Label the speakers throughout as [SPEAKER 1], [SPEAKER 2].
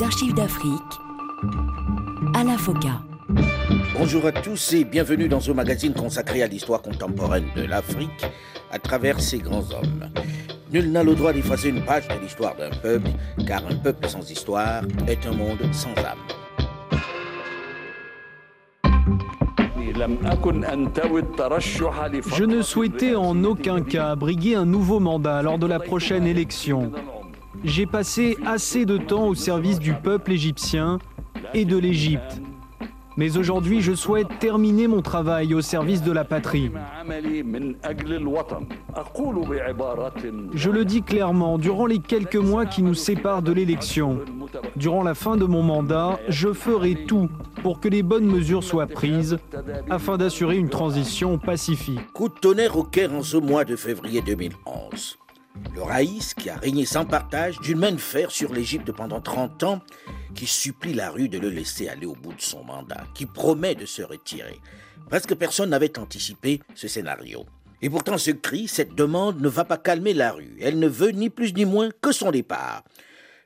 [SPEAKER 1] Les archives d'Afrique, Alain Foka.
[SPEAKER 2] Bonjour à tous et bienvenue dans ce magazine consacré à l'histoire contemporaine de l'Afrique à travers ses grands hommes. Nul n'a le droit d'effacer une page de l'histoire d'un peuple, car un peuple sans histoire est un monde sans âme.
[SPEAKER 3] Je ne souhaitais en aucun cas briguer un nouveau mandat lors de la prochaine élection. J'ai passé assez de temps au service du peuple égyptien et de l'Égypte. Mais aujourd'hui, je souhaite terminer mon travail au service de la patrie. Je le dis clairement, durant les quelques mois qui nous séparent de l'élection, durant la fin de mon mandat, je ferai tout pour que les bonnes mesures soient prises afin d'assurer une transition pacifique.
[SPEAKER 2] Coup tonnerre au Caire en ce mois de février 2011. Le Raïs, qui a régné sans partage, d'une main de fer sur l'Égypte pendant 30 ans, qui supplie la rue de le laisser aller au bout de son mandat, qui promet de se retirer. Presque personne n'avait anticipé ce scénario. Et pourtant ce cri, cette demande ne va pas calmer la rue. Elle ne veut ni plus ni moins que son départ.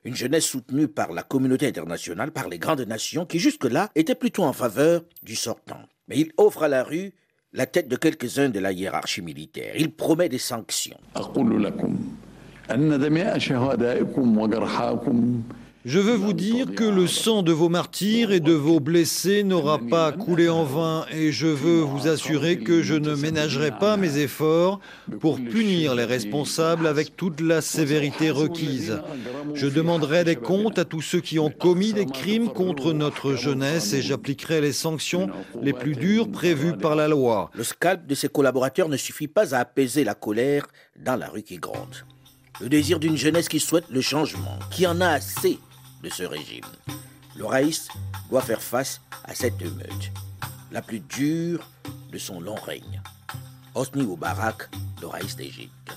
[SPEAKER 2] Une jeunesse soutenue par la communauté internationale, par les grandes nations, qui jusque-là étaient plutôt en faveur du sortant. Mais il offre à la rue la tête de quelques-uns de la hiérarchie militaire. Il promet des sanctions.
[SPEAKER 4] Je veux vous dire que le sang de vos martyrs et de vos blessés n'aura pas coulé en vain et je veux vous assurer que je ne ménagerai pas mes efforts pour punir les responsables avec toute la sévérité requise. Je demanderai des comptes à tous ceux qui ont commis des crimes contre notre jeunesse et j'appliquerai les sanctions les plus dures prévues par la loi.
[SPEAKER 2] Le scalp de ses collaborateurs ne suffit pas à apaiser la colère dans la rue qui gronde. Le désir d'une jeunesse qui souhaite le changement, qui en a assez ce régime. Le Raïs doit faire face à cette émeute, la plus dure de son long règne. Hosni Moubarak, le Raïs d'Égypte.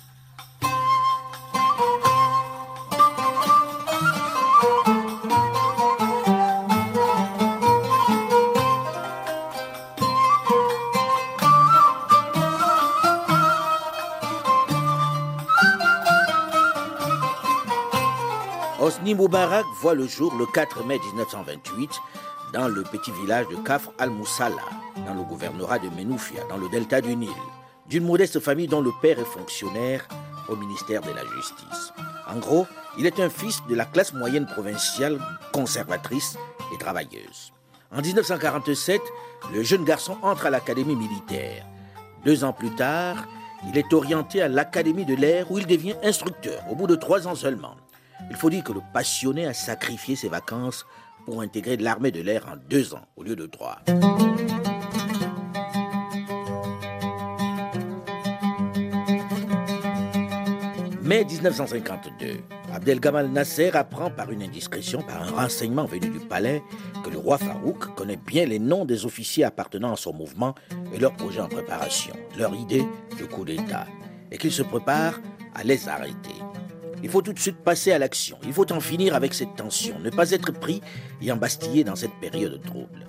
[SPEAKER 2] Hosni Moubarak voit le jour le 4 mai 1928 dans le petit village de Kafr al-Moussala, dans le gouvernorat de Menoufia, dans le delta du Nil, d'une modeste famille dont le père est fonctionnaire au ministère de la Justice. En gros, il est un fils de la classe moyenne provinciale conservatrice et travailleuse. En 1947, le jeune garçon entre à l'académie militaire. Deux ans plus tard, il est orienté à l'académie de l'air où il devient instructeur, au bout de trois ans seulement. Il faut dire que le passionné a sacrifié ses vacances pour intégrer l'armée de l'air en deux ans au lieu de trois. Mai 1952, Abdelgamal Nasser apprend par une indiscrétion, par un renseignement venu du palais, que le roi Farouk connaît bien les noms des officiers appartenant à son mouvement et leurs projets en préparation, leur idée de coup d'État, et qu'il se prépare à les arrêter. Il faut tout de suite passer à l'action. Il faut en finir avec cette tension, ne pas être pris et embastillé dans cette période trouble.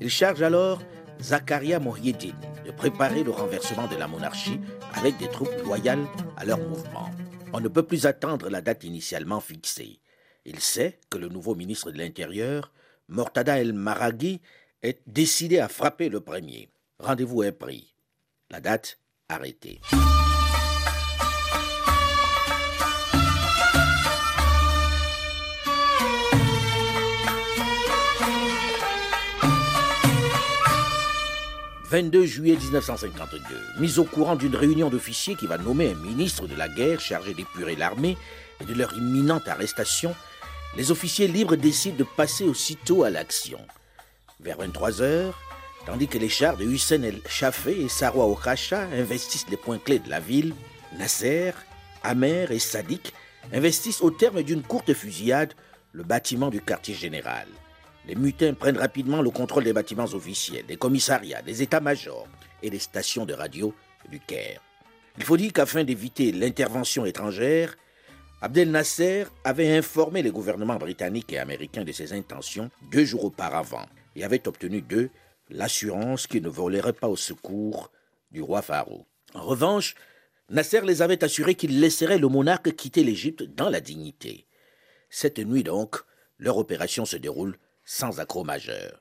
[SPEAKER 2] Il charge alors Zakaria Mohyeddin de préparer le renversement de la monarchie avec des troupes loyales à leur mouvement. On ne peut plus attendre la date initialement fixée. Il sait que le nouveau ministre de l'Intérieur, Mortada El Maraghi, est décidé à frapper le premier. Rendez-vous est pris. La date arrêtée. 22 juillet 1952, mise au courant d'une réunion d'officiers qui va nommer un ministre de la guerre chargé d'épurer l'armée et de leur imminente arrestation, les officiers libres décident de passer aussitôt à l'action. Vers 23 heures, tandis que les chars de Hussein El Chafé et Sarwa Okacha investissent les points clés de la ville, Nasser, Amer et Sadik investissent au terme d'une courte fusillade le bâtiment du quartier général. Les mutins prennent rapidement le contrôle des bâtiments officiels, des commissariats, des états-majors et des stations de radio du Caire. Il faut dire qu'afin d'éviter l'intervention étrangère, Abdel Nasser avait informé les gouvernements britanniques et américains de ses intentions deux jours auparavant et avait obtenu d'eux l'assurance qu'il ne volerait pas au secours du roi Pharaon. En revanche, Nasser les avait assurés qu'il laisserait le monarque quitter l'Égypte dans la dignité. Cette nuit donc, leur opération se déroule sans accroc majeur.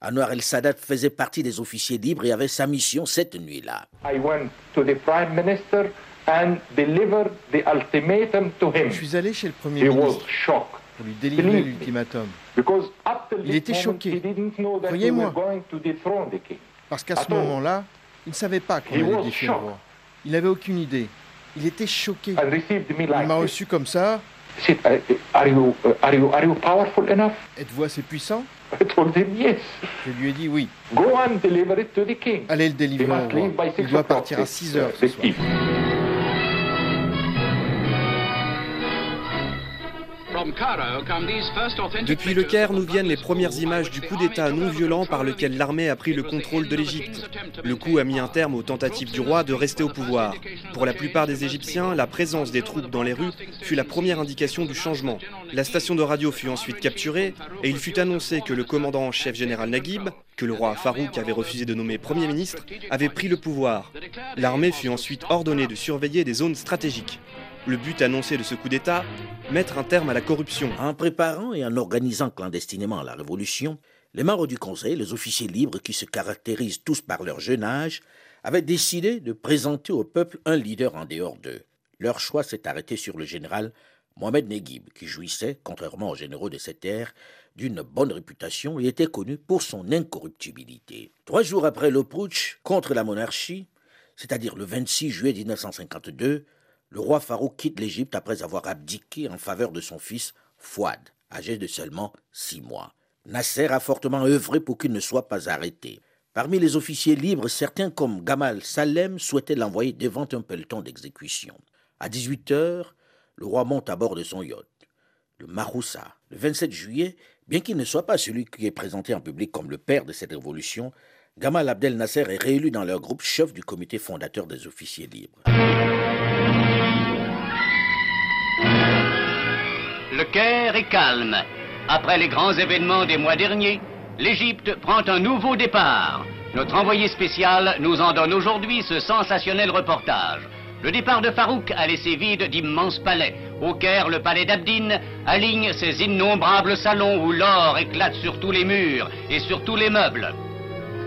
[SPEAKER 2] Anwar el-Sadat faisait partie des officiers libres et avait sa mission cette nuit-là.
[SPEAKER 5] Je suis allé chez le Premier ministre pour lui délivrer l'ultimatum. Il était choqué, croyez-moi, parce qu'à ce moment-là, il ne savait pas qu'on allait défier le roi. Il n'avait aucune idée. Il était choqué. Il m'a reçu comme ça. Uh, Êtes-vous assez puissant? Je lui ai dit oui. Allez le délivrer au roi. Il doit partir à 6 heures ce soir.
[SPEAKER 6] Depuis le Caire nous viennent les premières images du coup d'État non violent par lequel l'armée a pris le contrôle de l'Égypte. Le coup a mis un terme aux tentatives du roi de rester au pouvoir. Pour la plupart des Égyptiens, la présence des troupes dans les rues fut la première indication du changement. La station de radio fut ensuite capturée et il fut annoncé que le commandant en chef général Naguib, que le roi Farouk avait refusé de nommer Premier ministre, avait pris le pouvoir. L'armée fut ensuite ordonnée de surveiller des zones stratégiques. Le but annoncé de ce coup d'État Mettre un terme à la corruption.
[SPEAKER 2] En préparant et en organisant clandestinement la révolution, les membres du Conseil, les officiers libres qui se caractérisent tous par leur jeune âge, avaient décidé de présenter au peuple un leader en dehors d'eux. Leur choix s'est arrêté sur le général Mohamed Neguib, qui jouissait, contrairement aux généraux de cette ère, d'une bonne réputation et était connu pour son incorruptibilité. Trois jours après le contre la monarchie, c'est-à-dire le 26 juillet 1952, le roi Farouk quitte l'Égypte après avoir abdiqué en faveur de son fils Fouad, âgé de seulement six mois. Nasser a fortement œuvré pour qu'il ne soit pas arrêté. Parmi les officiers libres, certains comme Gamal Salem souhaitaient l'envoyer devant un peloton d'exécution. À 18 heures, le roi monte à bord de son yacht, le Maroussa. Le 27 juillet, bien qu'il ne soit pas celui qui est présenté en public comme le père de cette révolution, Gamal Abdel Nasser est réélu dans leur groupe chef du comité fondateur des officiers libres.
[SPEAKER 7] Le Caire est calme. Après les grands événements des mois derniers, l'Égypte prend un nouveau départ. Notre envoyé spécial nous en donne aujourd'hui ce sensationnel reportage. Le départ de Farouk a laissé vide d'immenses palais. Au Caire, le palais d'Abdin aligne ses innombrables salons où l'or éclate sur tous les murs et sur tous les meubles.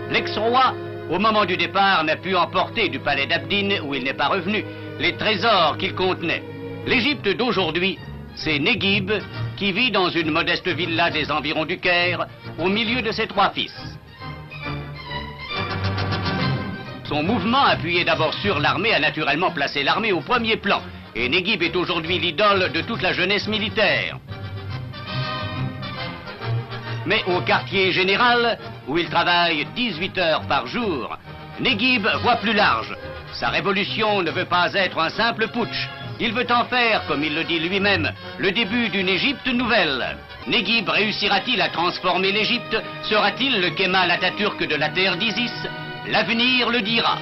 [SPEAKER 7] L'ex-roi, au moment du départ, n'a pu emporter du palais d'Abdin, où il n'est pas revenu, les trésors qu'il contenait. L'Égypte d'aujourd'hui c'est Neguib qui vit dans une modeste villa des environs du Caire, au milieu de ses trois fils. Son mouvement, appuyé d'abord sur l'armée, a naturellement placé l'armée au premier plan. Et Neguib est aujourd'hui l'idole de toute la jeunesse militaire. Mais au quartier général, où il travaille 18 heures par jour, Neguib voit plus large. Sa révolution ne veut pas être un simple putsch. Il veut en faire, comme il le dit lui-même, le début d'une Égypte nouvelle. Neguib réussira-t-il à transformer l'Égypte? Sera-t-il le Kemal Atatürk de la terre d'Isis? L'avenir le dira.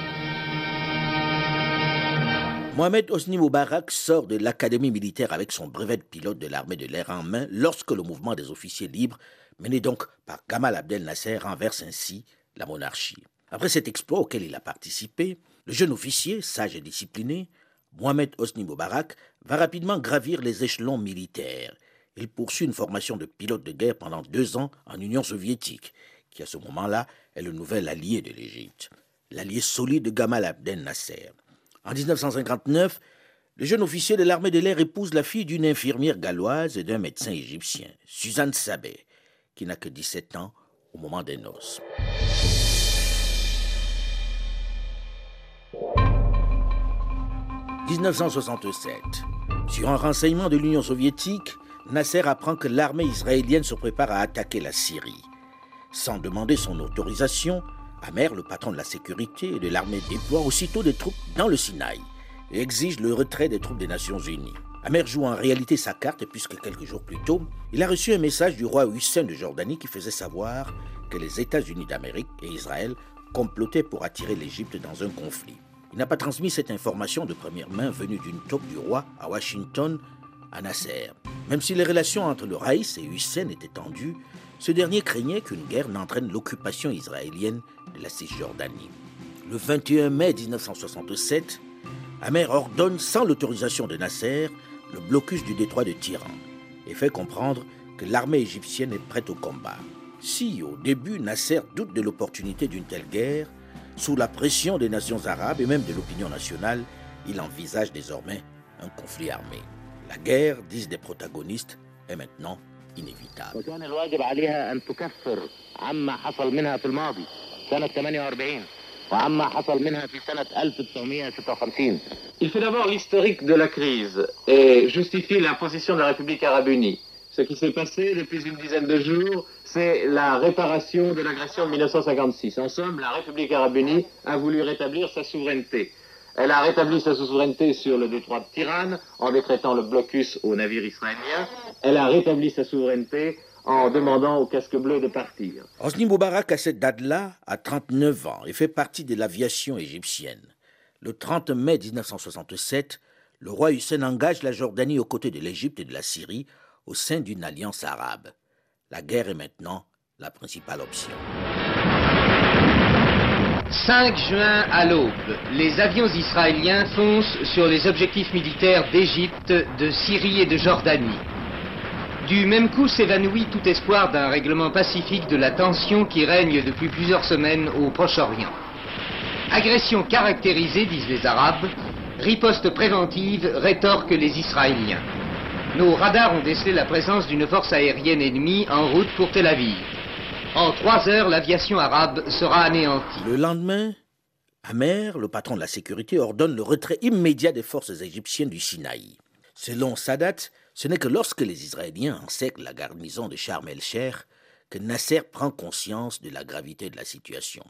[SPEAKER 2] Mohamed Osni Moubarak sort de l'académie militaire avec son brevet de pilote de l'armée de l'air en main lorsque le mouvement des officiers libres, mené donc par Gamal Abdel Nasser, renverse ainsi la monarchie. Après cet exploit auquel il a participé, le jeune officier, sage et discipliné, Mohamed Hosni Moubarak va rapidement gravir les échelons militaires. Il poursuit une formation de pilote de guerre pendant deux ans en Union soviétique, qui à ce moment-là est le nouvel allié de l'Égypte, l'allié solide de Gamal Abdel Nasser. En 1959, le jeune officier de l'armée de l'air épouse la fille d'une infirmière galloise et d'un médecin égyptien, Suzanne Sabet, qui n'a que 17 ans au moment des noces. 1967. Sur un renseignement de l'Union soviétique, Nasser apprend que l'armée israélienne se prépare à attaquer la Syrie. Sans demander son autorisation, Amer, le patron de la sécurité et de l'armée, déploie aussitôt des troupes dans le Sinaï et exige le retrait des troupes des Nations Unies. Amer joue en réalité sa carte puisque quelques jours plus tôt, il a reçu un message du roi Hussein de Jordanie qui faisait savoir que les États-Unis d'Amérique et Israël complotaient pour attirer l'Égypte dans un conflit. Il n'a pas transmis cette information de première main venue d'une taupe du roi à Washington à Nasser. Même si les relations entre le Raïs et Hussein étaient tendues, ce dernier craignait qu'une guerre n'entraîne l'occupation israélienne de la Cisjordanie. Le 21 mai 1967, Amer ordonne sans l'autorisation de Nasser le blocus du détroit de Tyran et fait comprendre que l'armée égyptienne est prête au combat. Si au début Nasser doute de l'opportunité d'une telle guerre, sous la pression des nations arabes et même de l'opinion nationale, il envisage désormais un conflit armé. La guerre, disent des protagonistes, est maintenant inévitable.
[SPEAKER 8] Il fait d'abord l'historique de la crise et justifie la position de la République arabe unie. Ce qui s'est passé depuis une dizaine de jours, c'est la réparation de l'agression de 1956. En somme, la République arabe unie a voulu rétablir sa souveraineté. Elle a rétabli sa souveraineté sur le détroit de Tirane en décrétant le blocus aux navires israéliens. Elle a rétabli sa souveraineté en demandant aux casques bleus de partir.
[SPEAKER 2] Hosni Moubarak, à cette date-là, a 39 ans et fait partie de l'aviation égyptienne. Le 30 mai 1967, le roi Hussein engage la Jordanie aux côtés de l'Égypte et de la Syrie au sein d'une alliance arabe. La guerre est maintenant la principale option.
[SPEAKER 7] 5 juin à l'aube, les avions israéliens foncent sur les objectifs militaires d'Égypte, de Syrie et de Jordanie. Du même coup s'évanouit tout espoir d'un règlement pacifique de la tension qui règne depuis plusieurs semaines au Proche-Orient. Agression caractérisée, disent les Arabes, riposte préventive, rétorquent les Israéliens. Nos radars ont décelé la présence d'une force aérienne ennemie en route pour Tel Aviv. En trois heures, l'aviation arabe sera anéantie.
[SPEAKER 2] Le lendemain, Amer, le patron de la sécurité, ordonne le retrait immédiat des forces égyptiennes du Sinaï. Selon Sadat, ce n'est que lorsque les Israéliens encerclent la garnison de Sharm el-Sheikh que Nasser prend conscience de la gravité de la situation.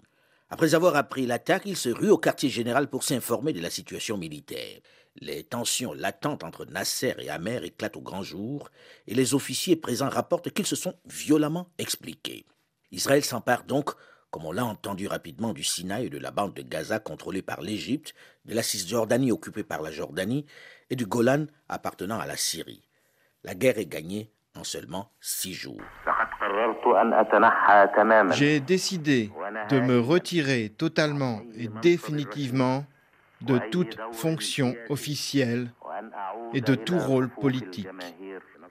[SPEAKER 2] Après avoir appris l'attaque, il se rue au quartier général pour s'informer de la situation militaire. Les tensions latentes entre Nasser et Amer éclatent au grand jour et les officiers présents rapportent qu'ils se sont violemment expliqués. Israël s'empare donc, comme on l'a entendu rapidement, du Sinaï et de la bande de Gaza contrôlée par l'Égypte, de la Cisjordanie occupée par la Jordanie et du Golan appartenant à la Syrie. La guerre est gagnée en seulement six jours.
[SPEAKER 5] J'ai décidé de me retirer totalement et définitivement de toute fonction officielle et de tout rôle politique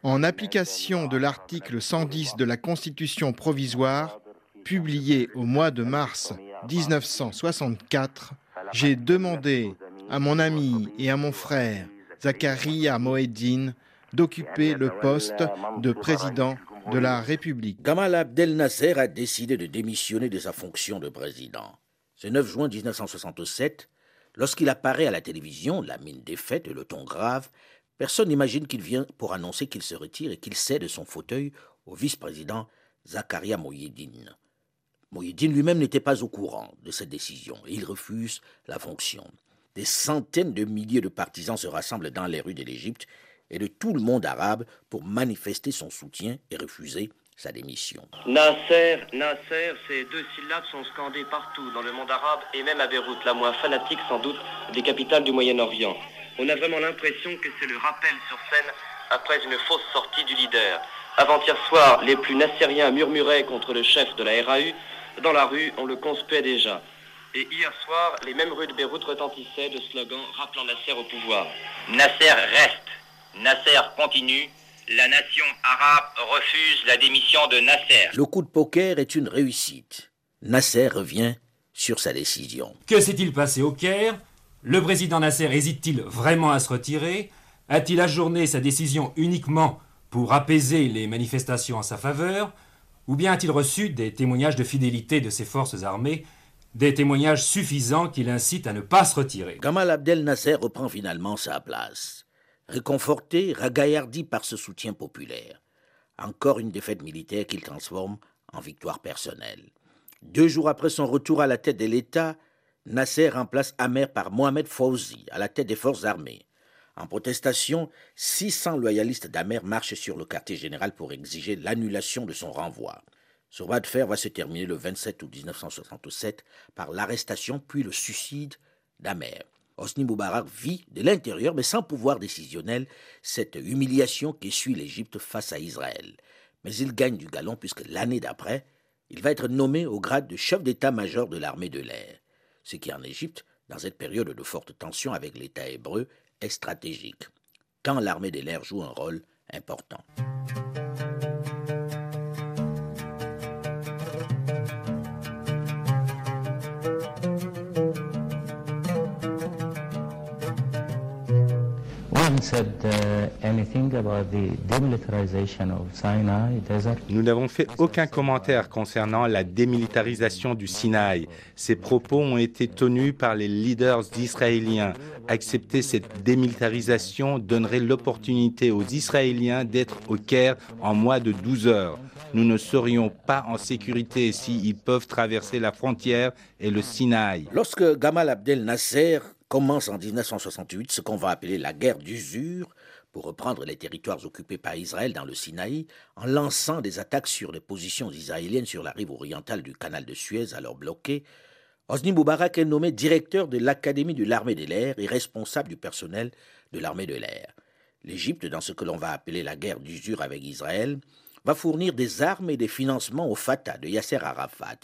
[SPEAKER 5] en application de l'article 110 de la Constitution provisoire, publié au mois de mars 1964, j'ai demandé à mon ami et à mon frère Zakaria Moeddin d'occuper le poste de président de la République.
[SPEAKER 2] Gamal Abdel Nasser a décidé de démissionner de sa fonction de président. Ce 9 juin 1967, lorsqu'il apparaît à la télévision, la mine défaite et le ton grave, Personne n'imagine qu'il vient pour annoncer qu'il se retire et qu'il cède son fauteuil au vice-président Zakaria Moyedine. Moyedine lui-même n'était pas au courant de cette décision et il refuse la fonction. Des centaines de milliers de partisans se rassemblent dans les rues de l'Égypte et de tout le monde arabe pour manifester son soutien et refuser sa démission.
[SPEAKER 8] Nasser, Nasser, ces deux syllabes sont scandées partout dans le monde arabe et même à Beyrouth, la moins fanatique sans doute des capitales du Moyen-Orient. On a vraiment l'impression que c'est le rappel sur scène après une fausse sortie du leader. Avant-hier soir, les plus nassériens murmuraient contre le chef de la RAU. Dans la rue, on le conspuait déjà. Et hier soir, les mêmes rues de Beyrouth retentissaient de slogans rappelant Nasser au pouvoir.
[SPEAKER 9] Nasser reste. Nasser continue. La nation arabe refuse la démission de Nasser.
[SPEAKER 2] Le coup de poker est une réussite. Nasser revient sur sa décision.
[SPEAKER 10] Que s'est-il passé au Caire? Le président Nasser hésite-t-il vraiment à se retirer? A-t-il ajourné sa décision uniquement pour apaiser les manifestations en sa faveur? Ou bien a-t-il reçu des témoignages de fidélité de ses forces armées? Des témoignages suffisants qui l'incitent à ne pas se retirer.
[SPEAKER 2] Gamal Abdel Nasser reprend finalement sa place, réconforté, ragaillardi par ce soutien populaire. Encore une défaite militaire qu'il transforme en victoire personnelle. Deux jours après son retour à la tête de l'État, Nasser remplace Amer par Mohamed Fauzi à la tête des forces armées. En protestation, 600 loyalistes d'Amer marchent sur le quartier général pour exiger l'annulation de son renvoi. Ce bras de fer va se terminer le 27 août 1967 par l'arrestation puis le suicide d'Amer. Hosni Moubarak vit de l'intérieur, mais sans pouvoir décisionnel, cette humiliation qu'essuie l'Égypte face à Israël. Mais il gagne du galon puisque l'année d'après, il va être nommé au grade de chef d'état-major de l'armée de l'air ce qui en Égypte, dans cette période de forte tension avec l'État hébreu, est stratégique, tant l'armée de l'air joue un rôle important.
[SPEAKER 11] Nous n'avons fait aucun commentaire concernant la démilitarisation du Sinaï. Ces propos ont été tenus par les leaders israéliens. Accepter cette démilitarisation donnerait l'opportunité aux Israéliens d'être au Caire en moins de 12 heures. Nous ne serions pas en sécurité s'ils peuvent traverser la frontière et le Sinaï.
[SPEAKER 2] Lorsque Gamal Abdel Nasser commence en 1968 ce qu'on va appeler la guerre d'usure, pour reprendre les territoires occupés par Israël dans le Sinaï, en lançant des attaques sur les positions israéliennes sur la rive orientale du canal de Suez, alors bloqué, Hosni Moubarak est nommé directeur de l'Académie de l'armée de l'air et responsable du personnel de l'armée de l'air. L'Égypte, dans ce que l'on va appeler la guerre d'usure avec Israël, va fournir des armes et des financements au Fatah de Yasser Arafat.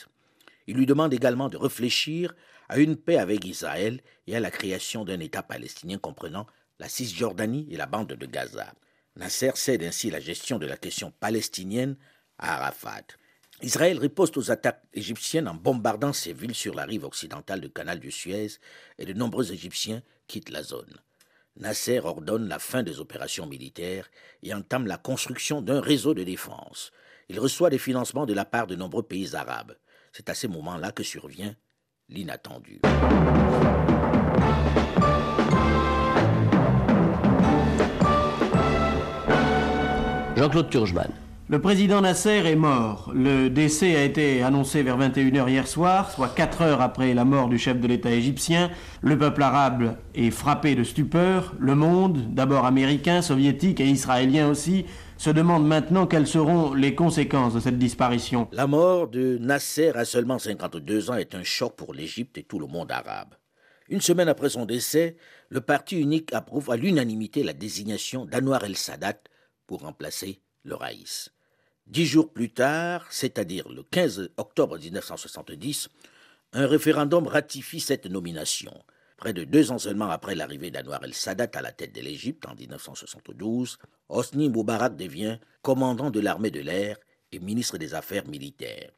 [SPEAKER 2] Il lui demande également de réfléchir à une paix avec Israël et à la création d'un État palestinien comprenant la Cisjordanie et la bande de Gaza. Nasser cède ainsi la gestion de la question palestinienne à Arafat. Israël riposte aux attaques égyptiennes en bombardant ses villes sur la rive occidentale du canal du Suez et de nombreux Égyptiens quittent la zone. Nasser ordonne la fin des opérations militaires et entame la construction d'un réseau de défense. Il reçoit des financements de la part de nombreux pays arabes. C'est à ces moments-là que survient l'inattendu.
[SPEAKER 12] Jean-Claude Turgeman. Le président Nasser est mort. Le décès a été annoncé vers 21h hier soir, soit 4 heures après la mort du chef de l'État égyptien. Le peuple arabe est frappé de stupeur. Le monde, d'abord américain, soviétique et israélien aussi, se demande maintenant quelles seront les conséquences de cette disparition.
[SPEAKER 2] La mort de Nasser à seulement 52 ans est un choc pour l'Égypte et tout le monde arabe. Une semaine après son décès, le parti unique approuve à l'unanimité la désignation d'Anwar el-Sadat pour remplacer le Raïs. Dix jours plus tard, c'est-à-dire le 15 octobre 1970, un référendum ratifie cette nomination. Près de deux ans seulement après l'arrivée d'Anwar el-Sadat à la tête de l'Égypte en 1972, Hosni Moubarak devient commandant de l'armée de l'air et ministre des Affaires militaires.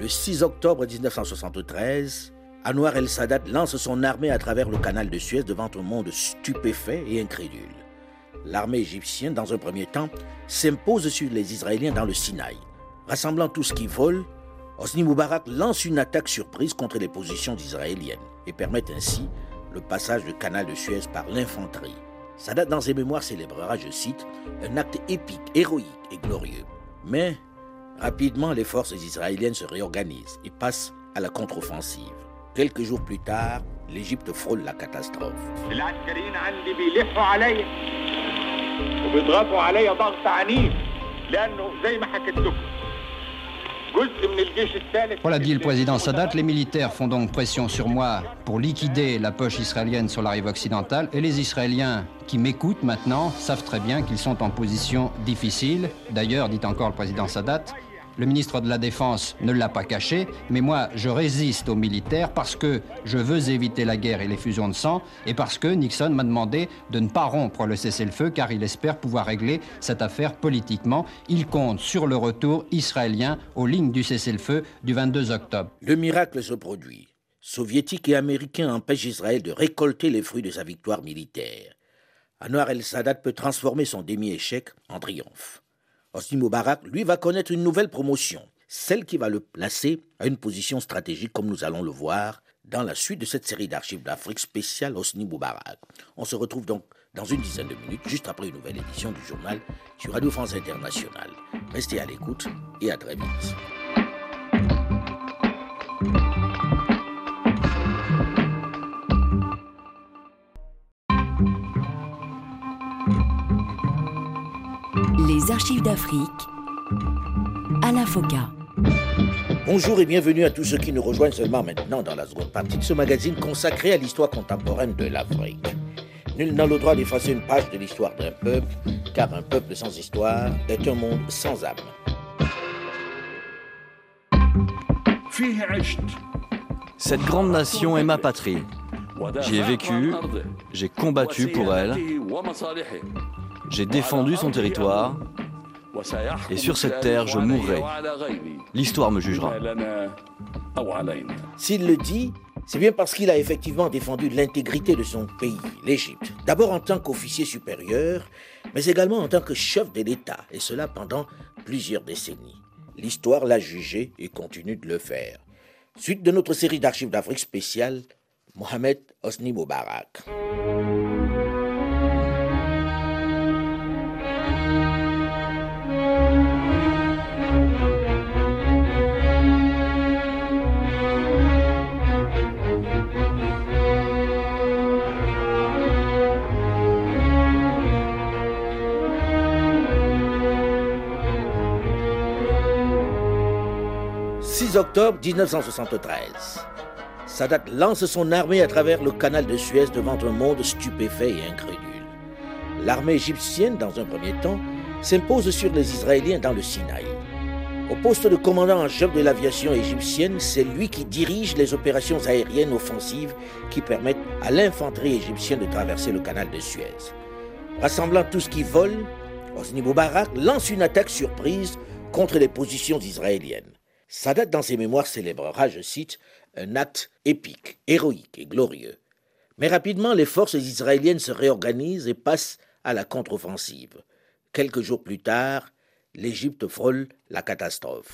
[SPEAKER 2] Le 6 octobre 1973, Anwar el-Sadat lance son armée à travers le canal de Suez devant un monde stupéfait et incrédule l'armée égyptienne, dans un premier temps, s'impose sur les Israéliens dans le Sinaï. Rassemblant tout ce qui vole, Hosni Moubarak lance une attaque surprise contre les positions israéliennes et permet ainsi le passage du canal de Suez par l'infanterie. Sadat, dans ses mémoires, célébrera, je cite, un acte épique, héroïque et glorieux. Mais, rapidement, les forces israéliennes se réorganisent et passent à la contre-offensive. Quelques jours plus tard, l'Égypte frôle la catastrophe.
[SPEAKER 13] Voilà, dit le président Sadat, les militaires font donc pression sur moi pour liquider la poche israélienne sur la rive occidentale et les Israéliens qui m'écoutent maintenant savent très bien qu'ils sont en position difficile. D'ailleurs, dit encore le président Sadat, le ministre de la Défense ne l'a pas caché, mais moi, je résiste aux militaires parce que je veux éviter la guerre et les fusions de sang, et parce que Nixon m'a demandé de ne pas rompre le cessez-le-feu, car il espère pouvoir régler cette affaire politiquement. Il compte sur le retour israélien aux lignes du cessez-le-feu du 22 octobre.
[SPEAKER 2] Le miracle se produit. Soviétiques et Américains empêchent Israël de récolter les fruits de sa victoire militaire. Anwar el-Sadat peut transformer son demi-échec en triomphe. Hosni Moubarak, lui, va connaître une nouvelle promotion, celle qui va le placer à une position stratégique, comme nous allons le voir dans la suite de cette série d'archives d'Afrique spéciale Hosni Moubarak. On se retrouve donc dans une dizaine de minutes, juste après une nouvelle édition du journal sur Radio France Internationale. Restez à l'écoute et à très vite.
[SPEAKER 1] Les archives d'Afrique, Alain Foka.
[SPEAKER 2] Bonjour et bienvenue à tous ceux qui nous rejoignent seulement maintenant dans la seconde partie de ce magazine consacré à l'histoire contemporaine de l'Afrique. Nul n'a le droit d'effacer une page de l'histoire d'un peuple, car un peuple sans histoire est un monde sans âme.
[SPEAKER 14] Cette grande nation est ma patrie. J'y ai vécu, j'ai combattu pour elle, j'ai défendu son territoire et sur cette terre, je mourrai. L'histoire me jugera.
[SPEAKER 2] S'il le dit, C'est bien parce qu'il a effectivement défendu l'intégrité de son pays, l'Égypte, d'abord en tant qu'officier supérieur, mais également en tant que chef de l'État, et cela pendant plusieurs décennies. L'histoire l'a jugé et continue de le faire. Suite de notre série d'archives d'Afrique spéciale, Mohamed Osni Moubarak. Octobre 1973. Sadat lance son armée à travers le canal de Suez devant un monde stupéfait et incrédule. L'armée égyptienne, dans un premier temps, s'impose sur les Israéliens dans le Sinaï. Au poste de commandant en chef de l'aviation égyptienne, c'est lui qui dirige les opérations aériennes offensives qui permettent à l'infanterie égyptienne de traverser le canal de Suez. Rassemblant tout ce qui vole, Osni Moubarak lance une attaque surprise contre les positions israéliennes. Sadat, dans ses mémoires, célébrera, je cite, un acte épique, héroïque et glorieux. Mais rapidement, les forces israéliennes se réorganisent et passent à la contre-offensive. Quelques jours plus tard, l'Égypte frôle la catastrophe.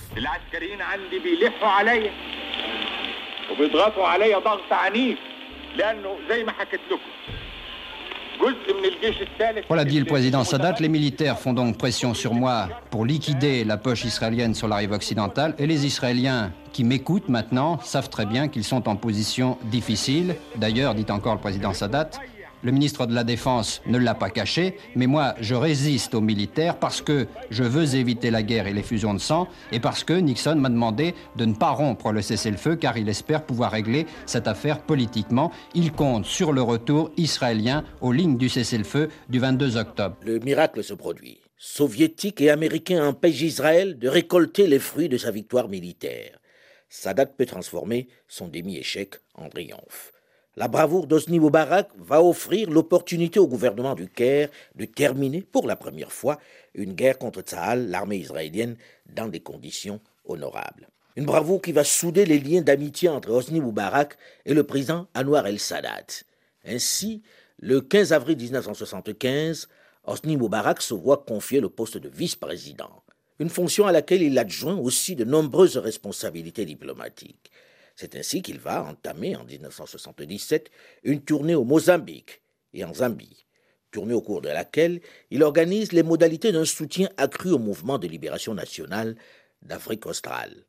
[SPEAKER 13] Voilà, dit le président Sadat, les militaires font donc pression sur moi pour liquider la poche israélienne sur la rive occidentale et les Israéliens qui m'écoutent maintenant savent très bien qu'ils sont en position difficile. D'ailleurs, dit encore le président Sadat, le ministre de la Défense ne l'a pas caché, mais moi, je résiste aux militaires parce que je veux éviter la guerre et les fusions de sang, et parce que Nixon m'a demandé de ne pas rompre le cessez-le-feu, car il espère pouvoir régler cette affaire politiquement. Il compte sur le retour israélien aux lignes du cessez-le-feu du 22 octobre.
[SPEAKER 2] Le miracle se produit. Soviétiques et Américains empêchent Israël de récolter les fruits de sa victoire militaire. Sadat peut transformer son demi-échec en triomphe. La bravoure d'Osni Moubarak va offrir l'opportunité au gouvernement du Caire de terminer pour la première fois une guerre contre Tsahal, l'armée israélienne, dans des conditions honorables. Une bravoure qui va souder les liens d'amitié entre Osni Moubarak et le président Anwar el-Sadat. Ainsi, le 15 avril 1975, Osni Moubarak se voit confier le poste de vice-président, une fonction à laquelle il adjoint aussi de nombreuses responsabilités diplomatiques. C'est ainsi qu'il va entamer en 1977 une tournée au Mozambique et en Zambie, tournée au cours de laquelle il organise les modalités d'un soutien accru au mouvement de libération nationale d'Afrique australe.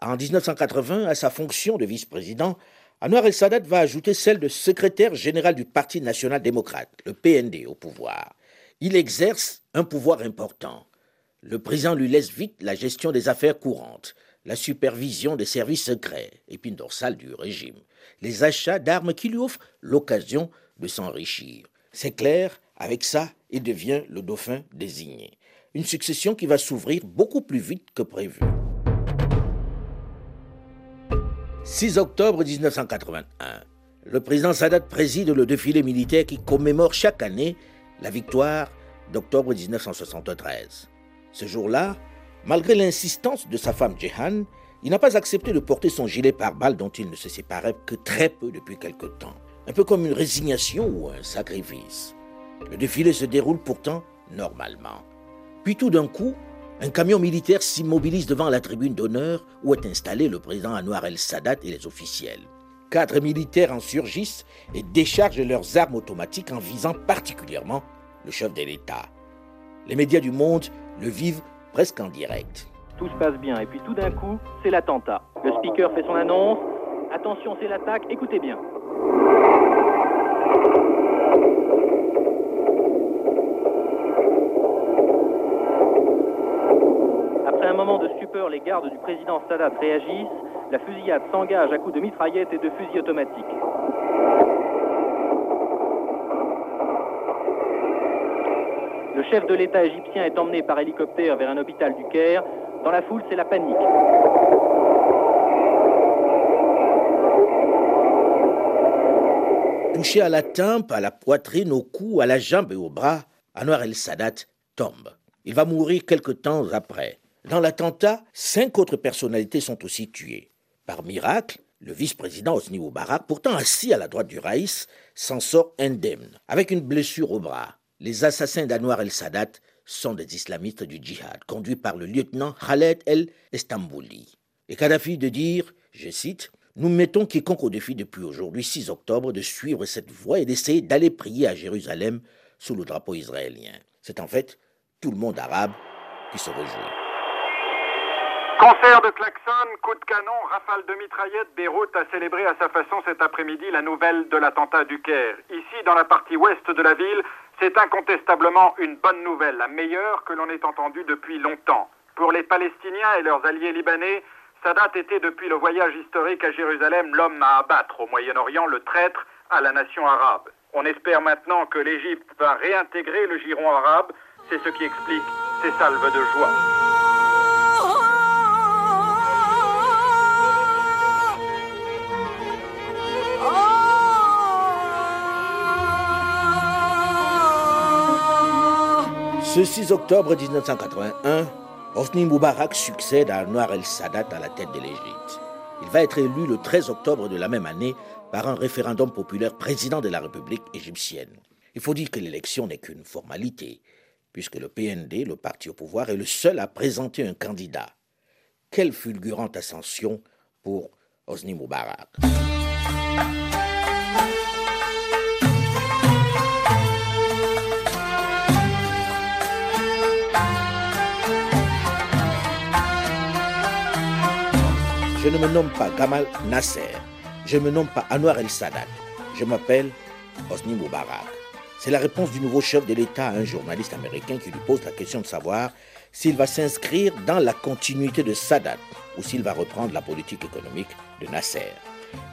[SPEAKER 2] En 1980, à sa fonction de vice-président, Anwar el-Sadat va ajouter celle de secrétaire général du Parti national démocrate, le PND, au pouvoir. Il exerce un pouvoir important. Le président lui laisse vite la gestion des affaires courantes, la supervision des services secrets, épine dorsale du régime, les achats d'armes qui lui offrent l'occasion de s'enrichir. C'est clair, avec ça, il devient le dauphin désigné. Une succession qui va s'ouvrir beaucoup plus vite que prévu. 6 octobre 1981. Le président Sadat préside le défilé militaire qui commémore chaque année la victoire d'octobre 1973. Ce jour-là, Malgré l'insistance de sa femme Jehan, il n'a pas accepté de porter son gilet pare-balles dont il ne se séparait que très peu depuis quelque temps, un peu comme une résignation ou un sacrifice. Le défilé se déroule pourtant normalement. Puis tout d'un coup, un camion militaire s'immobilise devant la tribune d'honneur où est installé le président Anwar el-Sadat et les officiels. Quatre militaires en surgissent et déchargent leurs armes automatiques en visant particulièrement le chef de l'État. Les médias du monde le vivent presque en direct.
[SPEAKER 15] Tout se passe bien, et puis tout d'un coup, c'est l'attentat. Le speaker fait son annonce. Attention, c'est l'attaque, écoutez bien. Après un moment de stupeur, les gardes du président Sadat réagissent. La fusillade s'engage à coups de mitraillettes et de fusils automatiques. Le chef de l'État égyptien est emmené par hélicoptère vers un hôpital du Caire. Dans la foule, c'est la panique.
[SPEAKER 2] Touché à la tempe, à la poitrine, au cou, à la jambe et au bras, Anwar el-Sadat tombe. Il va mourir quelque temps après. Dans l'attentat, cinq autres personnalités sont aussi tuées. Par miracle, Le vice-président Hosni Moubarak, pourtant assis à la droite du Raïs, s'en sort indemne, avec une blessure au bras. Les assassins d'Anwar el-Sadat sont des islamistes du djihad, conduits par le lieutenant Khaled el-Estambouli. Et Kadhafi de dire, je cite, Nous mettons quiconque au défi depuis aujourd'hui 6 octobre de suivre cette voie et d'essayer d'aller prier à Jérusalem sous le drapeau israélien. C'est en fait tout le monde arabe qui se réjouit.
[SPEAKER 16] Concert de klaxon, coup de canon, rafale de mitraillettes, Beyrouth a célébré à sa façon cet après-midi la nouvelle de l'attentat du Caire. Ici, dans la partie ouest de la ville, c'est incontestablement une bonne nouvelle, la meilleure que l'on ait entendue depuis longtemps. Pour les Palestiniens et leurs alliés libanais, Sadat était depuis le voyage historique à Jérusalem l'homme à abattre au Moyen-Orient, le traître à la nation arabe. On espère maintenant que l'Égypte va réintégrer le giron arabe, c'est ce qui explique ces salves de joie.
[SPEAKER 2] Ce 6 octobre 1981, Hosni Moubarak succède à Anwar el-Sadat à la tête de l'Égypte. Il va être élu le 13 octobre de la même année par un référendum populaire président de la République égyptienne. Il faut dire que l'élection n'est qu'une formalité, puisque le PND, le parti au pouvoir, est le seul à présenter un candidat. Quelle fulgurante ascension pour Hosni Moubarak. Je ne me nomme pas Gamal Nasser. Je ne me nomme pas Anwar el-Sadat. Je m'appelle Hosni Moubarak. C'est la réponse du nouveau chef de l'État à un journaliste américain qui lui pose la question de savoir s'il va s'inscrire dans la continuité de Sadat ou s'il va reprendre la politique économique de Nasser.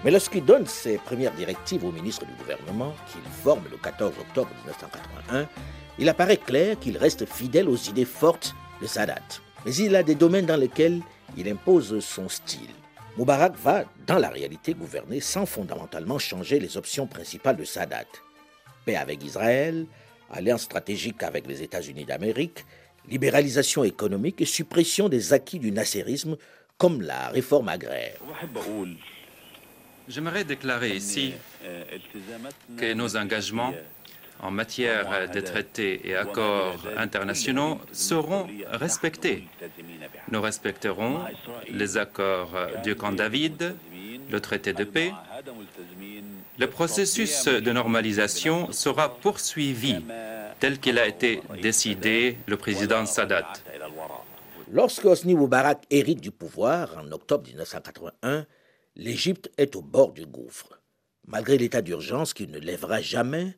[SPEAKER 2] Mais lorsqu'il donne ses premières directives au ministre du gouvernement, qu'il forme le 14 octobre 1981, il apparaît clair qu'il reste fidèle aux idées fortes de Sadat. Mais il a des domaines dans lesquels il impose son style. Moubarak va, dans la réalité, gouverner sans fondamentalement changer les options principales de Sadat. Paix avec Israël, alliance stratégique avec les États-Unis d'Amérique, libéralisation économique et suppression des acquis du nasserisme comme la réforme agraire.
[SPEAKER 17] J'aimerais déclarer ici que nos engagements en matière de traités et accords internationaux seront respectés. Nous respecterons les accords du camp David, le traité de paix. Le processus de normalisation sera poursuivi tel qu'il a été décidé le président Sadat.
[SPEAKER 2] Lorsque Hosni Moubarak hérite du pouvoir en octobre 1981, l'Égypte est au bord du gouffre. Malgré l'état d'urgence qui ne lèvera jamais,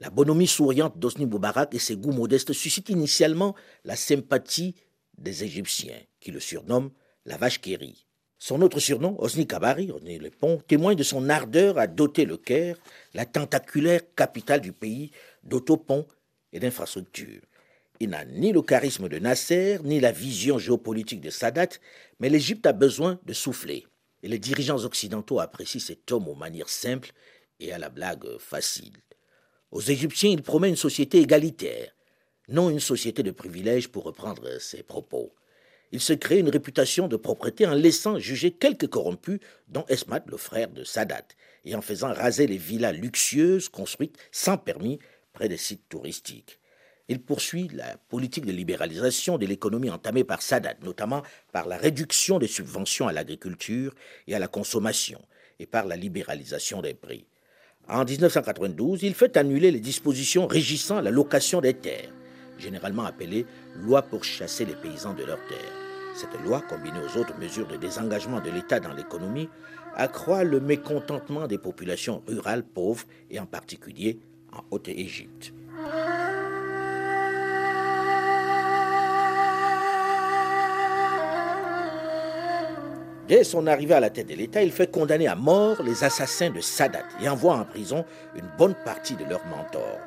[SPEAKER 2] la bonhomie souriante d'Osni Moubarak et ses goûts modestes suscitent initialement la sympathie des Égyptiens, qui le surnomment la vache Kéri. Son autre surnom, Osni Kabari, Osni le pont, témoigne de son ardeur à doter le Caire, la tentaculaire capitale du pays, d'autoponts et d'infrastructures. Il n'a ni le charisme de Nasser, ni la vision géopolitique de Sadat, mais l'Égypte a besoin de souffler. Et les dirigeants occidentaux apprécient cet homme aux manières simples et à la blague facile. Aux Égyptiens, il promet une société égalitaire, non une société de privilèges pour reprendre ses propos. Il se crée une réputation de propreté en laissant juger quelques corrompus, dont Esmat, le frère de Sadat, et en faisant raser les villas luxueuses construites sans permis près des sites touristiques. Il poursuit la politique de libéralisation de l'économie entamée par Sadat, notamment par la réduction des subventions à l'agriculture et à la consommation, et par la libéralisation des prix. En 1992, il fait annuler les dispositions régissant la location des terres, généralement appelée loi pour chasser les paysans de leurs terres. Cette loi, combinée aux autres mesures de désengagement de l'État dans l'économie, accroît le mécontentement des populations rurales pauvres et en particulier en Haute-Égypte. Dès son arrivée à la tête de l'État, il fait condamner à mort les assassins de Sadat et envoie en prison une bonne partie de leurs mentors.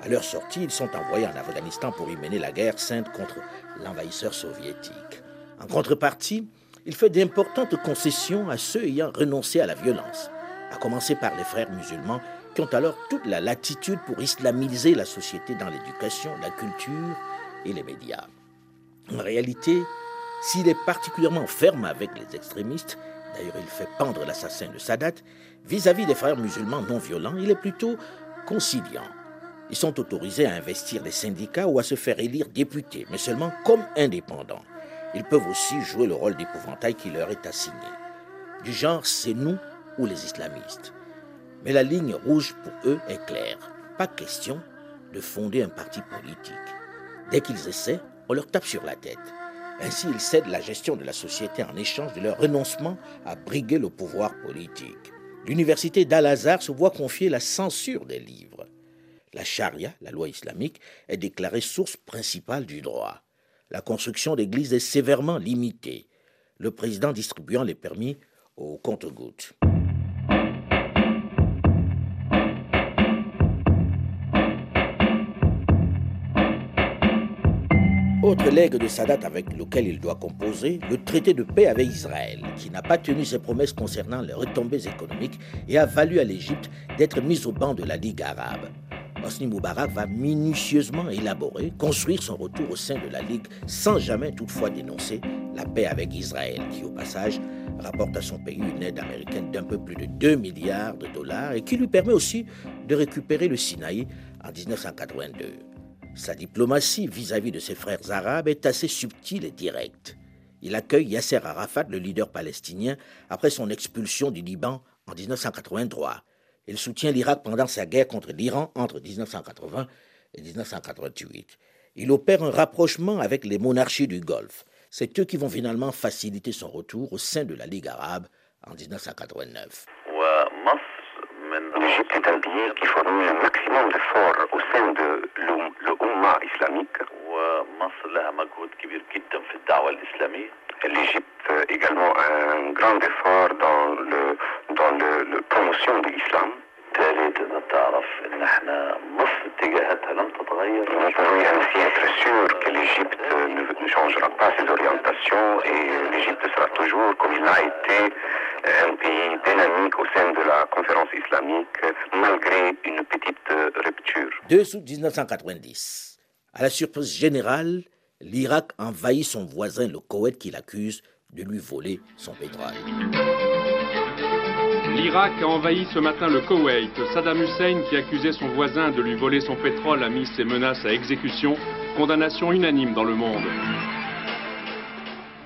[SPEAKER 2] À leur sortie, ils sont envoyés en Afghanistan pour y mener la guerre sainte contre l'envahisseur soviétique. En contrepartie, il fait d'importantes concessions à ceux ayant renoncé à la violence, à commencer par les frères musulmans qui ont alors toute la latitude pour islamiser la société dans l'éducation, la culture et les médias. En réalité, s'il est particulièrement ferme avec les extrémistes, d'ailleurs il fait pendre l'assassin de Sadat, vis-à-vis des frères musulmans non violents, il est plutôt conciliant. Ils sont autorisés à investir les syndicats ou à se faire élire députés, mais seulement comme indépendants. Ils peuvent aussi jouer le rôle d'épouvantail qui leur est assigné. Du genre, c'est nous ou les islamistes. Mais la ligne rouge pour eux est claire. Pas question de fonder un parti politique. Dès qu'ils essaient, on leur tape sur la tête. Ainsi, ils cèdent la gestion de la société en échange de leur renoncement à briguer le pouvoir politique. L'université d'Al-Azhar se voit confier la censure des livres. La charia, la loi islamique, est déclarée source principale du droit. La construction d'églises est sévèrement limitée, le président distribuant les permis au compte-gouttes. Autre legs de Sadat avec lequel il doit composer, le traité de paix avec Israël, qui n'a pas tenu ses promesses concernant les retombées économiques et a valu à l'Égypte d'être mise au banc de la Ligue arabe. Hosni Moubarak va minutieusement élaborer, construire son retour au sein de la Ligue sans jamais toutefois dénoncer la paix avec Israël, qui au passage rapporte à son pays une aide américaine d'un peu plus de 2 milliards de dollars et qui lui permet aussi de récupérer le Sinaï en 1982. Sa diplomatie vis-à-vis de ses frères arabes est assez subtile et directe. Il accueille Yasser Arafat, le leader palestinien, après son expulsion du Liban en 1983. Il soutient l'Irak pendant sa guerre contre l'Iran entre 1980 et 1988. Il opère un rapprochement avec les monarchies du Golfe. C'est eux qui vont finalement faciliter son retour au sein de la Ligue arabe en 1989.
[SPEAKER 18] L'Égypte est un pays qui fournit un maximum d'efforts au sein de l'Oumma islamique. L'Égypte également un grand effort dans le dans le, le promotion de l'islam. Nous pouvons ainsi être sûrs que l'Égypte ne, ne changera pas ses orientations et l'Égypte sera toujours, comme il l'a été, un pays dynamique au sein de la conférence islamique, malgré une petite rupture.
[SPEAKER 2] 2 août 1990. À la surprise générale, l'Irak envahit son voisin, le Koweït, qui l'accuse de lui voler son pétrole.
[SPEAKER 19] L'Irak a envahi ce matin le Koweït. Saddam Hussein, qui accusait son voisin de lui voler son pétrole, a mis ses menaces à exécution. Condamnation unanime dans le monde.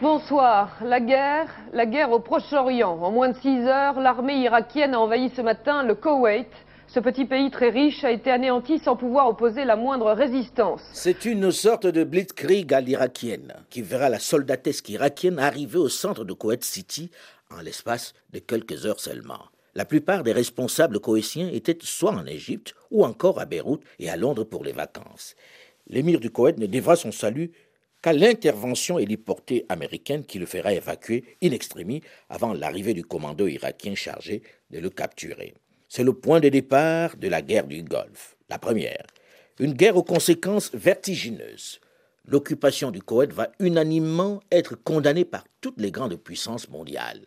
[SPEAKER 20] Bonsoir. La guerre, la guerre au Proche-Orient. En moins de 6 heures, l'armée irakienne a envahi ce matin le Koweït. Ce petit pays très riche a été anéanti sans pouvoir opposer la moindre résistance.
[SPEAKER 2] C'est une sorte de blitzkrieg à l'irakienne qui verra la soldatesque irakienne arriver au centre de Koweït City en l'espace de quelques heures seulement. La plupart des responsables koweïtiens étaient soit en Égypte ou encore à Beyrouth et à Londres pour les vacances. L'émir du Koweït ne devra son salut qu'à l'intervention héliportée américaine qui le fera évacuer in extremis avant l'arrivée du commando irakien chargé de le capturer. C'est le point de départ de la guerre du Golfe, la première. Une guerre aux conséquences vertigineuses. L'occupation du Koweït va unanimement être condamnée par toutes les grandes puissances mondiales.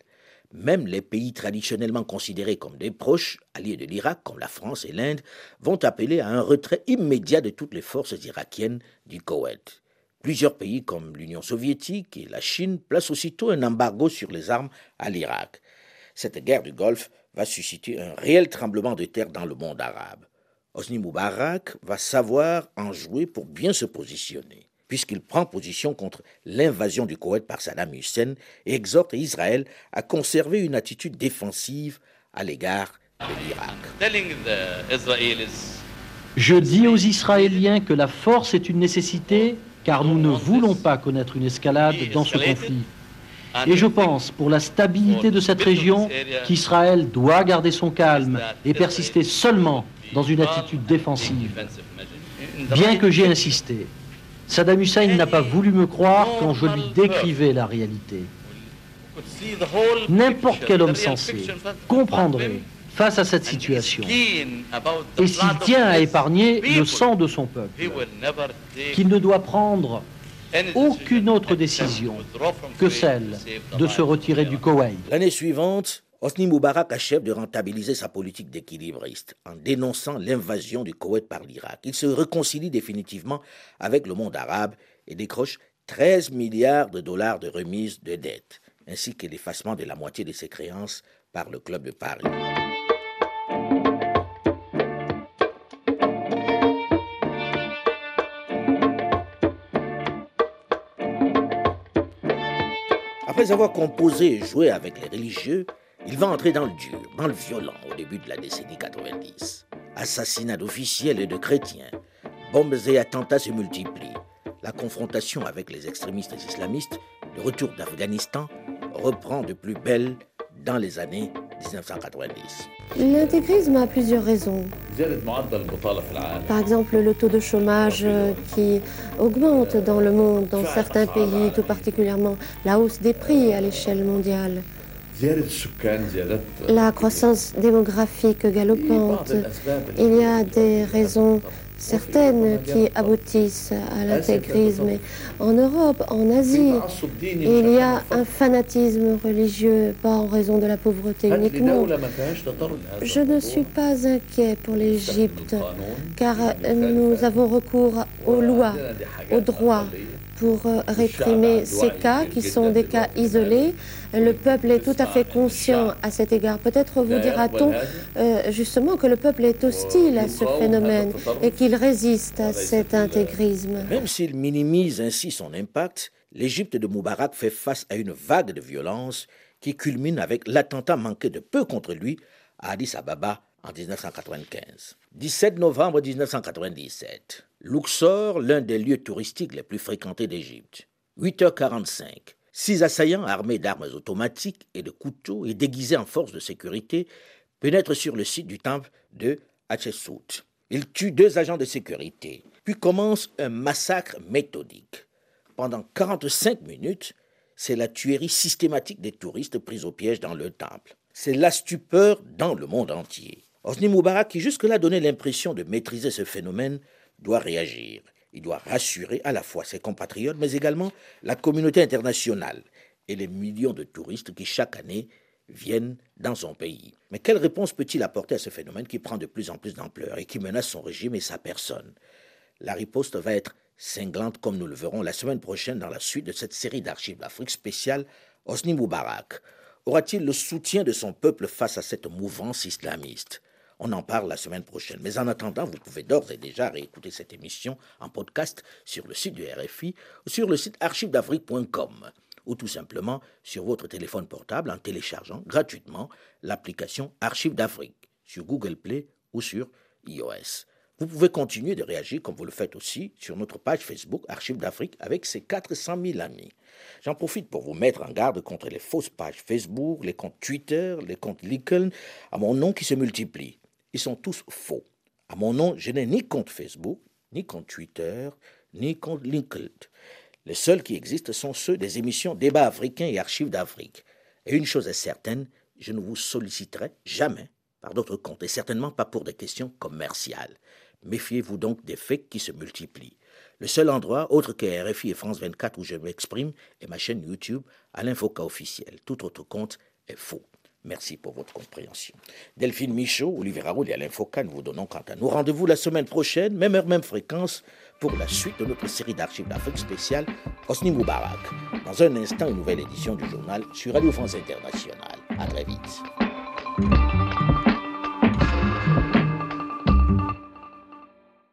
[SPEAKER 2] Même les pays traditionnellement considérés comme des proches, alliés de l'Irak, comme la France et l'Inde, vont appeler à un retrait immédiat de toutes les forces irakiennes du Koweït. Plusieurs pays comme l'Union soviétique et la Chine placent aussitôt un embargo sur les armes à l'Irak. Cette guerre du Golfe va susciter un réel tremblement de terre dans le monde arabe. Hosni Moubarak va savoir en jouer pour bien se positionner, puisqu'il prend position contre l'invasion du Koweït par Saddam Hussein et exhorte Israël à conserver une attitude défensive à l'égard de l'Irak.
[SPEAKER 21] Je dis aux Israéliens que la force est une nécessité car nous ne voulons pas connaître une escalade dans ce conflit. Et je pense, pour la stabilité de cette région, qu'Israël doit garder son calme et persister seulement dans une attitude défensive. Bien que j'ai insisté, Saddam Hussein n'a pas voulu me croire quand je lui décrivais la réalité. N'importe quel homme sensé comprendrait face à cette situation. Et s'il tient à épargner le sang de son peuple, qu'il ne doit prendre aucune autre décision que celle de se retirer du Koweït.
[SPEAKER 2] L'année suivante, Hosni Moubarak achève de rentabiliser sa politique d'équilibriste en dénonçant l'invasion du Koweït par l'Irak. Il se réconcilie définitivement avec le monde arabe et décroche 13 milliards de dollars de remise de dettes. ainsi que l'effacement de la moitié de ses créances par le Club de Paris. Après avoir composé et joué avec les religieux, il va entrer dans le dur, dans le violent au début de la décennie 90. Assassinats d'officiels et de chrétiens, bombes et attentats se multiplient. La confrontation avec les extrémistes islamistes, le retour d'Afghanistan, reprend de plus belle dans les années 1990.
[SPEAKER 22] L'intégrisme a plusieurs raisons. Par exemple, le taux de chômage euh, qui augmente dans le monde, dans certains pays, tout particulièrement la hausse des prix à l'échelle mondiale. La croissance démographique galopante. Il y a des raisons certaines qui aboutissent à l'intégrisme. En Europe, en Asie, il y a un fanatisme religieux, pas en raison de la pauvreté uniquement. Je ne suis pas inquiet pour l'Égypte, car nous avons recours aux lois, aux droits pour euh, réprimer ces cas qui sont des cas isolés. Le peuple est tout à fait conscient à cet égard. Peut-être vous dira-t-on euh, justement que le peuple est hostile à ce phénomène et qu'il résiste à cet intégrisme.
[SPEAKER 2] Même s'il minimise ainsi son impact, l'Égypte de Moubarak fait face à une vague de violence qui culmine avec l'attentat manqué de peu contre lui à Addis Ababa en 1995. 17 novembre 1997. Luxor, l'un des lieux touristiques les plus fréquentés d'Égypte. 8h45. Six assaillants armés d'armes automatiques et de couteaux et déguisés en force de sécurité pénètrent sur le site du temple de Hatshepsut. Ils tuent deux agents de sécurité, puis commence un massacre méthodique. Pendant 45 minutes, c'est la tuerie systématique des touristes pris au piège dans le temple. C'est la stupeur dans le monde entier. Osni Moubarak, qui jusque-là donnait l'impression de maîtriser ce phénomène, doit réagir. Il doit rassurer à la fois ses compatriotes, mais également la communauté internationale et les millions de touristes qui chaque année viennent dans son pays. Mais quelle réponse peut-il apporter à ce phénomène qui prend de plus en plus d'ampleur et qui menace son régime et sa personne? La riposte va être cinglante comme nous le verrons la semaine prochaine dans la suite de cette série d'archives d'Afrique spéciale Osni Moubarak. Aura-t-il le soutien de son peuple face à cette mouvance islamiste? On en parle la semaine prochaine. Mais en attendant, vous pouvez d'ores et déjà réécouter cette émission en podcast sur le site du RFI ou sur le site archivedafrique.com ou tout simplement sur votre téléphone portable en téléchargeant gratuitement l'application Archives d'Afrique sur Google Play ou sur iOS. Vous pouvez continuer de réagir comme vous le faites aussi sur notre page Facebook Archives d'Afrique avec ses 400 000 amis. J'en profite pour vous mettre en garde contre les fausses pages Facebook, les comptes Twitter, les comptes LinkedIn à mon nom qui se multiplient ils sont tous faux. À mon nom, je n'ai ni compte Facebook, ni compte Twitter, ni compte LinkedIn. Les seuls qui existent sont ceux des émissions Débats africains et Archives d'Afrique. Et une chose est certaine, je ne vous solliciterai jamais par d'autres comptes, et certainement pas pour des questions commerciales. Méfiez-vous donc des fakes qui se multiplient. Le seul endroit, autre que RFI et France 24 où je m'exprime, est ma chaîne YouTube, Alain Foucault officiel. Tout autre compte est faux. Merci pour votre compréhension. Delphine Michaud, Olivier Raoul et Alain Foucault nous vous donnons quant à nous rendez-vous la semaine prochaine, même heure, même fréquence, pour la suite de notre série d'archives d'Afrique spéciale Osni Moubarak. Dans un instant, une nouvelle édition du journal sur Radio France Internationale. À très vite.